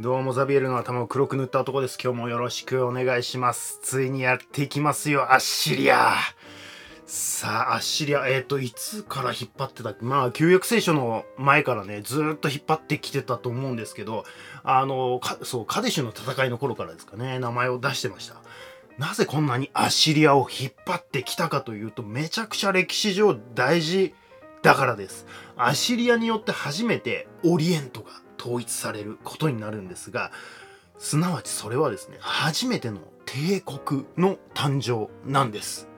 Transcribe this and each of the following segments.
どうもザビエルの頭を黒く塗った男です。今日もよろしくお願いします。ついにやっていきますよ、アッシリア。さあ、アッシリア、えっ、ー、と、いつから引っ張ってたまあ、旧約聖書の前からね、ずっと引っ張ってきてたと思うんですけど、あの、そう、カデシュの戦いの頃からですかね、名前を出してました。なぜこんなにアッシリアを引っ張ってきたかというと、めちゃくちゃ歴史上大事だからです。アッシリアによって初めてオリエントが統一されることになるんですがすなわちそれはですね初めての帝国の誕生なんです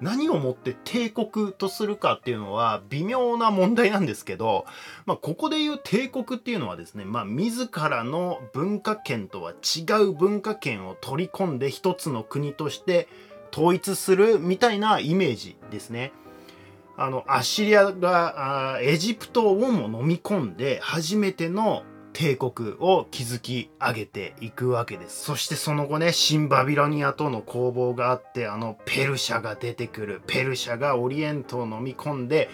何をもって帝国とするかっていうのは微妙な問題なんですけど、まあ、ここで言う帝国っていうのはですね、まあ、自らの文化圏とは違う文化圏を取り込んで一つの国として統一するみたいなイメージですね。あの、アッシリアがエジプトをも飲み込んで初めての帝国を築き上げていくわけです。そしてその後ね、新バビロニアとの攻防があって、あのペルシャが出てくる。ペルシャがオリエントを飲み込んで、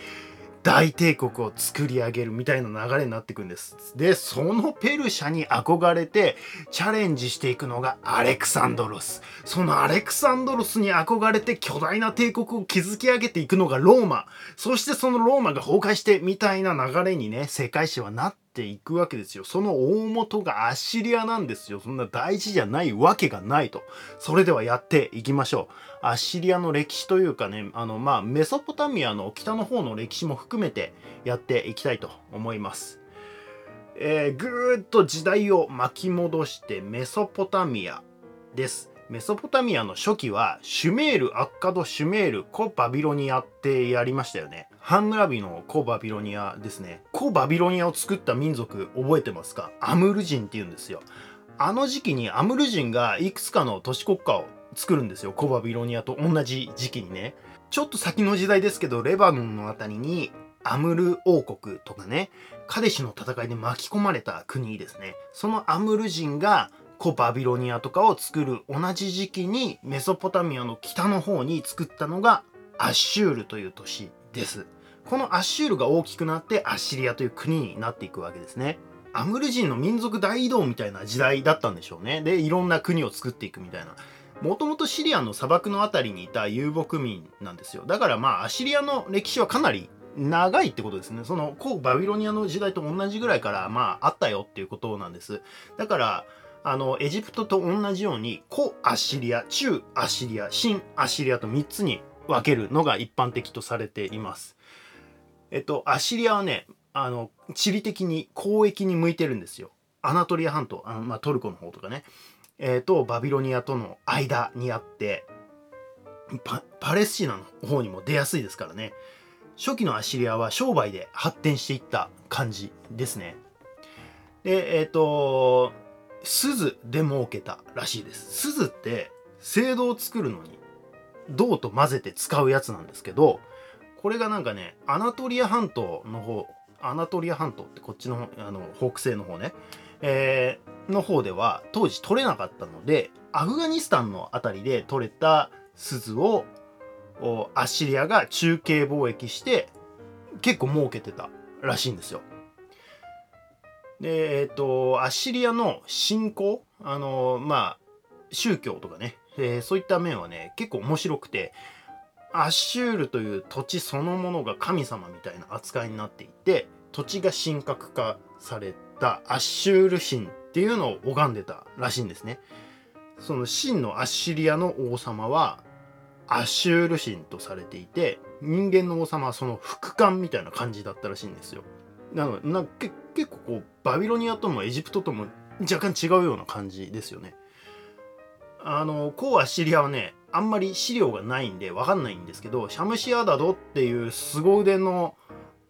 大帝国を作り上げるみたいな流れになっていくんです。で、そのペルシャに憧れてチャレンジしていくのがアレクサンドロス。そのアレクサンドロスに憧れて巨大な帝国を築き上げていくのがローマ。そしてそのローマが崩壊してみたいな流れにね、世界史はなってていくわけですよ。その大元がアッシリアなんですよ。そんな大事じゃないわけがないと。それではやっていきましょう。アッシリアの歴史というかね、あの、まあ、メソポタミアの北の方の歴史も含めてやっていきたいと思います。えー、ぐーっと時代を巻き戻してメソポタミアです。メソポタミアの初期はシュメール、アッカド、シュメール、コ・バビロニアってやりましたよね。ハンムラビのコ・バビロニアですね。コ・バビロニアを作った民族覚えてますか？アムル人って言うんですよ。あの時期にアムル人がいくつかの都市国家を作るんですよコバビロニアと同じ時期にねちょっと先の時代ですけどレバノンのあたりにアムル王国とかねカデシの戦いで巻き込まれた国ですねそのアムル人がコバビロニアとかを作る同じ時期にメソポタミアの北の方に作ったのがアッシュールという都市です。このアッシュールが大きくなってアッシリアという国になっていくわけですね。アムル人の民族大移動みたいな時代だったんでしょうね。でいろんな国を作っていくみたいな。もともとシリアの砂漠の辺りにいた遊牧民なんですよ。だからまあアシリアの歴史はかなり長いってことですね。その古バビロニアの時代と同じぐらいからまああったよっていうことなんです。だからあのエジプトと同じように古アッシリア中アッシリア新アッシリアと3つに分けるのが一般的とされています。えっとアッシリアはねあの地理的に交易に向いてるんですよ。アナトリア半島あの、まあ、トルコの方とかね。えー、とバビロニアとの間にあってパレスチナの方にも出やすいですからね。初期のアシリアは商売で発展していった感じですね。でえっ、ー、と鈴で儲けたらしいです鈴って青銅を作るのに銅と混ぜて使うやつなんですけどこれがなんかねアナトリア半島の方アナトリア半島ってこっちのあの北西の方ねえー、の方では当時取れなかったのでアフガニスタンの辺りで取れた鈴をアッシリアが中継貿易して結構儲けてたらしいんですよ。でえっ、ー、とアッシリアの信仰あのまあ宗教とかね、えー、そういった面はね結構面白くてアッシュールという土地そのものが神様みたいな扱いになっていて土地が神格化されたアッシュール神っていうのを拝んでたらしいんですね。その神のアッシリアの王様はアッシュール神とされていて人間の王様はその副官みたいな感じだったらしいんですよ。なのでなけ結構こうバビロニアともエジプトとも若干違うような感じですよね。あの古アッシリアはねあんまり資料がないんで分かんないんですけどシャムシアダドっていう凄腕の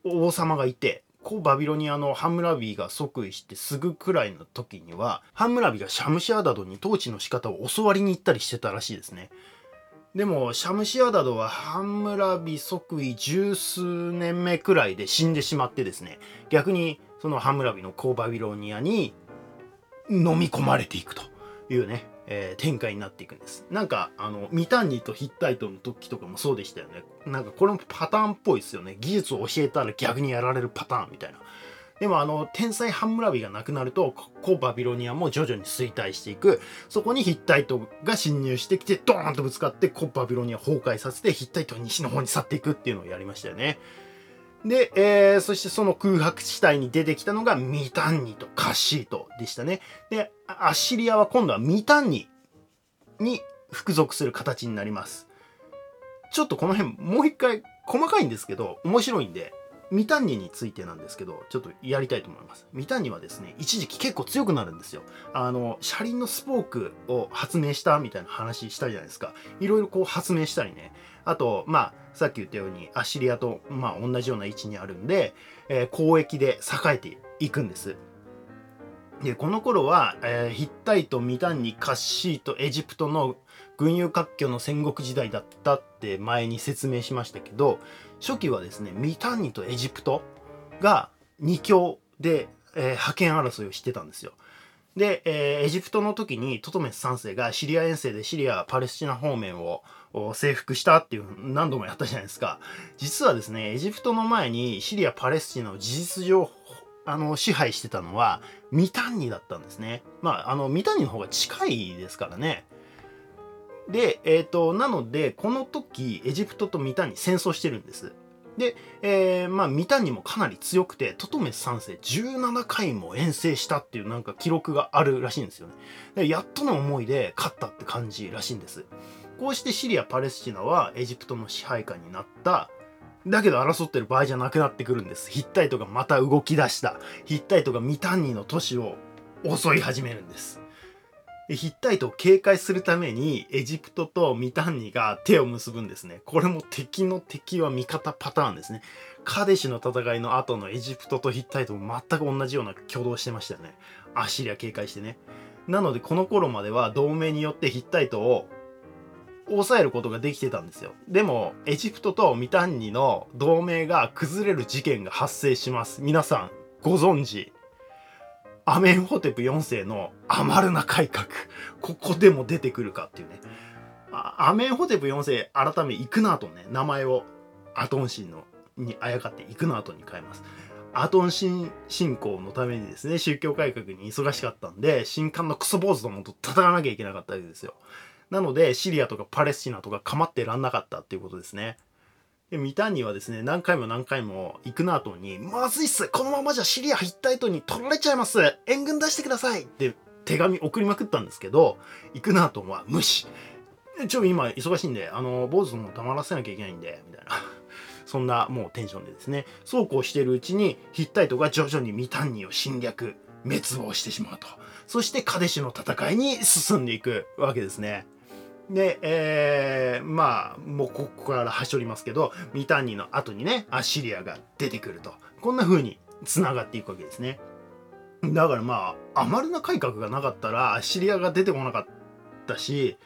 王様がいて古バビロニアのハムラビーが即位してすぐくらいの時にはハムラビがシャムシアダドに統治の仕方を教わりに行ったりしてたらしいですねでもシャムシアダドはハンムラビ即位十数年目くらいで死んでしまってですね逆にそのハムラビの古バビロニアに飲み込まれていくというねえー、展開になっていくんです。なんか、あの、ミタンニとヒッタイトの時とかもそうでしたよね。なんかこれもパターンっぽいですよね。技術を教えたら逆にやられるパターンみたいな。でもあの天才ハンムラビがなくなると古バビロニアも徐々に衰退していくそこにヒッタイトが侵入してきてドーンとぶつかって古バビロニア崩壊させてヒッタイト西の方に去っていくっていうのをやりましたよね。で、えー、そしてその空白地帯に出てきたのがミタンニとカシートでしたね。で、アッシリアは今度はミタンニに服属する形になります。ちょっとこの辺もう一回細かいんですけど面白いんでミタンニについてなんですけどちょっとやりたいと思います。ミタンニはですね一時期結構強くなるんですよ。あの車輪のスポークを発明したみたいな話したじゃないですか。いろいろこう発明したりね。あとまあさっき言ったようにアシリアとまあ同じような位置にあるんで、えー、交易で栄えていくんです。でこの頃は、えー、ヒッタイトミタンニカッシートエジプトの群雄割拠の戦国時代だったって前に説明しましたけど初期はですねミタンニとエジプトが2強で、えー、覇権争いをしてたんですよ。で、えー、エジプトの時にトトメス3世がシリア遠征でシリア・パレスチナ方面を征服したっていう何度もやったじゃないですか。実はですね、エジプトの前にシリア・パレスチナを事実上あの支配してたのはミタンニだったんですね。まあ、あのミタンニの方が近いですからね。で、えっ、ー、と、なので、この時、エジプトとミタンニ戦争してるんです。で、えー、まあ、ミタンニもかなり強くて、トトメス3世17回も遠征したっていうなんか記録があるらしいんですよね。でやっとの思いで勝ったって感じらしいんです。こうしてシリア・パレスチナはエジプトの支配下になった。だけど争ってる場合じゃなくなってくるんです。ヒッタイトがまた動き出した。ヒッタイトがミタンニの都市を襲い始めるんです。でヒッタイトを警戒するためにエジプトとミタンニが手を結ぶんですね。これも敵の敵は味方パターンですね。カデシの戦いの後のエジプトとヒッタイトも全く同じような挙動してましたよね。アッシリア警戒してね。なのでこの頃までは同盟によってヒッタイトを抑えることができてたんですよ。でもエジプトとミタンニの同盟が崩れる事件が発生します。皆さんご存知アメンホテプ4世のアマルナ改革。ここでも出てくるかっていうね。アメンホテプ4世、改めイクナートね、名前をアトン神のにあやかってイクナートに変えます。アトン神信仰のためにですね、宗教改革に忙しかったんで、新刊のクソ坊主どもと戦わなきゃいけなかったわけですよ。なので、シリアとかパレスチナとか構ってらんなかったっていうことですね。でミタンニはですね何回も何回もイクナートンに「まずいっすこのままじゃシリアヒッタイトに取られちゃいます援軍出してください!」って手紙送りまくったんですけどイクナートンは無視ちょ今忙しいんであの坊主も黙らせなきゃいけないんでみたいな そんなもうテンションでですねそうこうしてるうちにヒッタイトが徐々にミタンニを侵略滅亡してしまうとそしてカデシュの戦いに進んでいくわけですねで、えー、まあ、もうここから端折りますけど、ミタンニの後にね、アッシリアが出てくると。こんな風に繋がっていくわけですね。だからまあ、アマルナ改革がなかったら、アッシリアが出てこなかったし、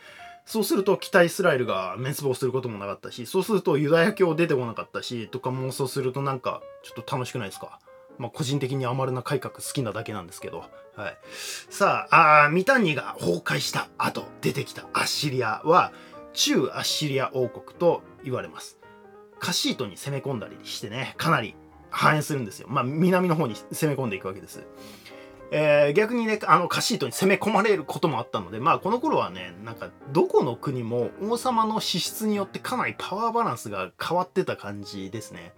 そうすると北イスラエルが滅亡することもなかったし、そうするとユダヤ教出てこなかったし、とか妄想するとなんか、ちょっと楽しくないですか？まあ、個人的にアマルナ改革好きなだけなんですけど。はい。さあ、あミタンニが崩壊した後出てきたアッシリアは、中アッシリア王国と言われます。カシートに攻め込んだりしてね、かなり反映するんですよ。まあ、南の方に攻め込んでいくわけです。えー、逆にね、あの、カシートに攻め込まれることもあったので、まあ、この頃はね、なんか、どこの国も王様の資質によってかなりパワーバランスが変わってた感じですね。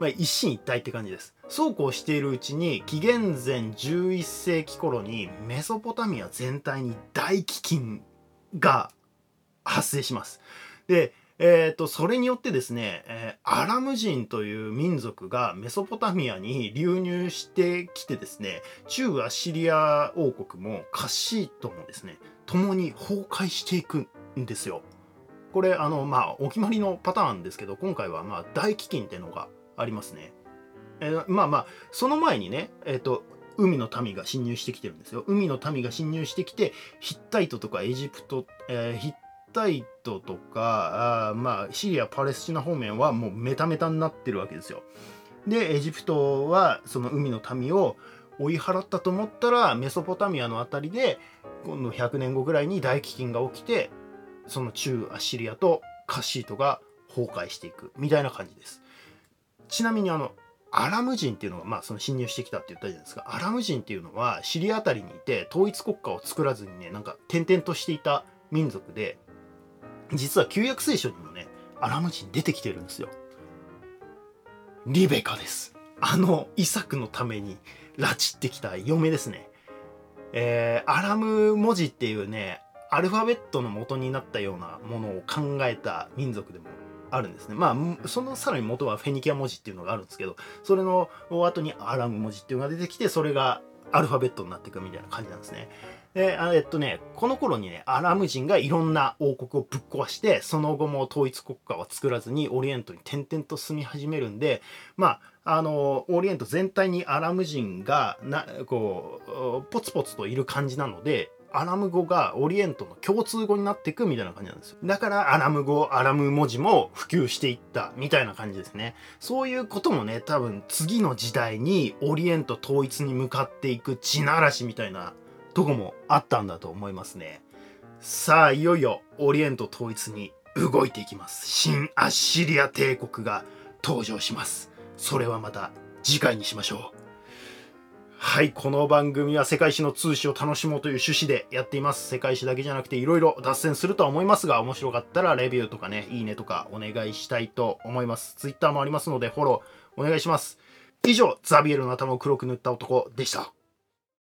まあ、一進一退って感じです。そうこうしているうちに紀元前11世紀頃にメソポタミア全体に大飢饉が発生します。で、えーと、それによってですね、えー、アラム人という民族がメソポタミアに流入してきてですね中アシリア王国もカッシートもですね共に崩壊していくんですよ。これあのまあお決まりのパターンですけど今回はまあ大飢饉っていうのがありますね。えー、まあまあその前にね、えっ、ー、と海の民が侵入してきてるんですよ。海の民が侵入してきてヒッタイトとかエジプト、えー、ヒッタイトとかあまあシリアパレスチナ方面はもうメタメタになってるわけですよ。でエジプトはその海の民を追い払ったと思ったらメソポタミアの辺りで今度100年後ぐらいに大飢饉が起きてその中アッシリアとカッシートが崩壊していくみたいな感じです。ちなみにあのアラム人っていうのが、まあ、その侵入してきたって言ったじゃないですか。アラム人っていうのは、シリアあたりにいて、統一国家を作らずにね、なんか、転々としていた民族で、実は旧約聖書にもね、アラム人出てきてるんですよ。リベカです。あの、イサクのために、拉致ってきた嫁ですね。えー、アラム文字っていうね、アルファベットの元になったようなものを考えた民族でもあるんですね。まあ、そのさらに元はフェニキア文字っていうのがあるんですけど、それの後にアラム文字っていうのが出てきて、それがアルファベットになっていくみたいな感じなんですね。で、えっとね、この頃にね、アラム人がいろんな王国をぶっ壊して、その後も統一国家は作らずにオリエントに点々と住み始めるんで、まあ、あの、オリエント全体にアラム人が、な、こう、ポツポツといる感じなので、アラム語がオリエントの共通語になっていくみたいな感じなんですよ。だからアラム語、アラム文字も普及していったみたいな感じですね。そういうこともね、多分次の時代にオリエント統一に向かっていく地ならしみたいなとこもあったんだと思いますね。さあ、いよいよオリエント統一に動いていきます。新アッシリア帝国が登場します。それはまた次回にしましょう。はい、この番組は世界史の通史を楽しもうという趣旨でやっています。世界史だけじゃなくていろいろ脱線するとは思いますが、面白かったらレビューとかね、いいねとかお願いしたいと思います。Twitter もありますのでフォローお願いします。以上、ザビエルの頭を黒く塗った男でした。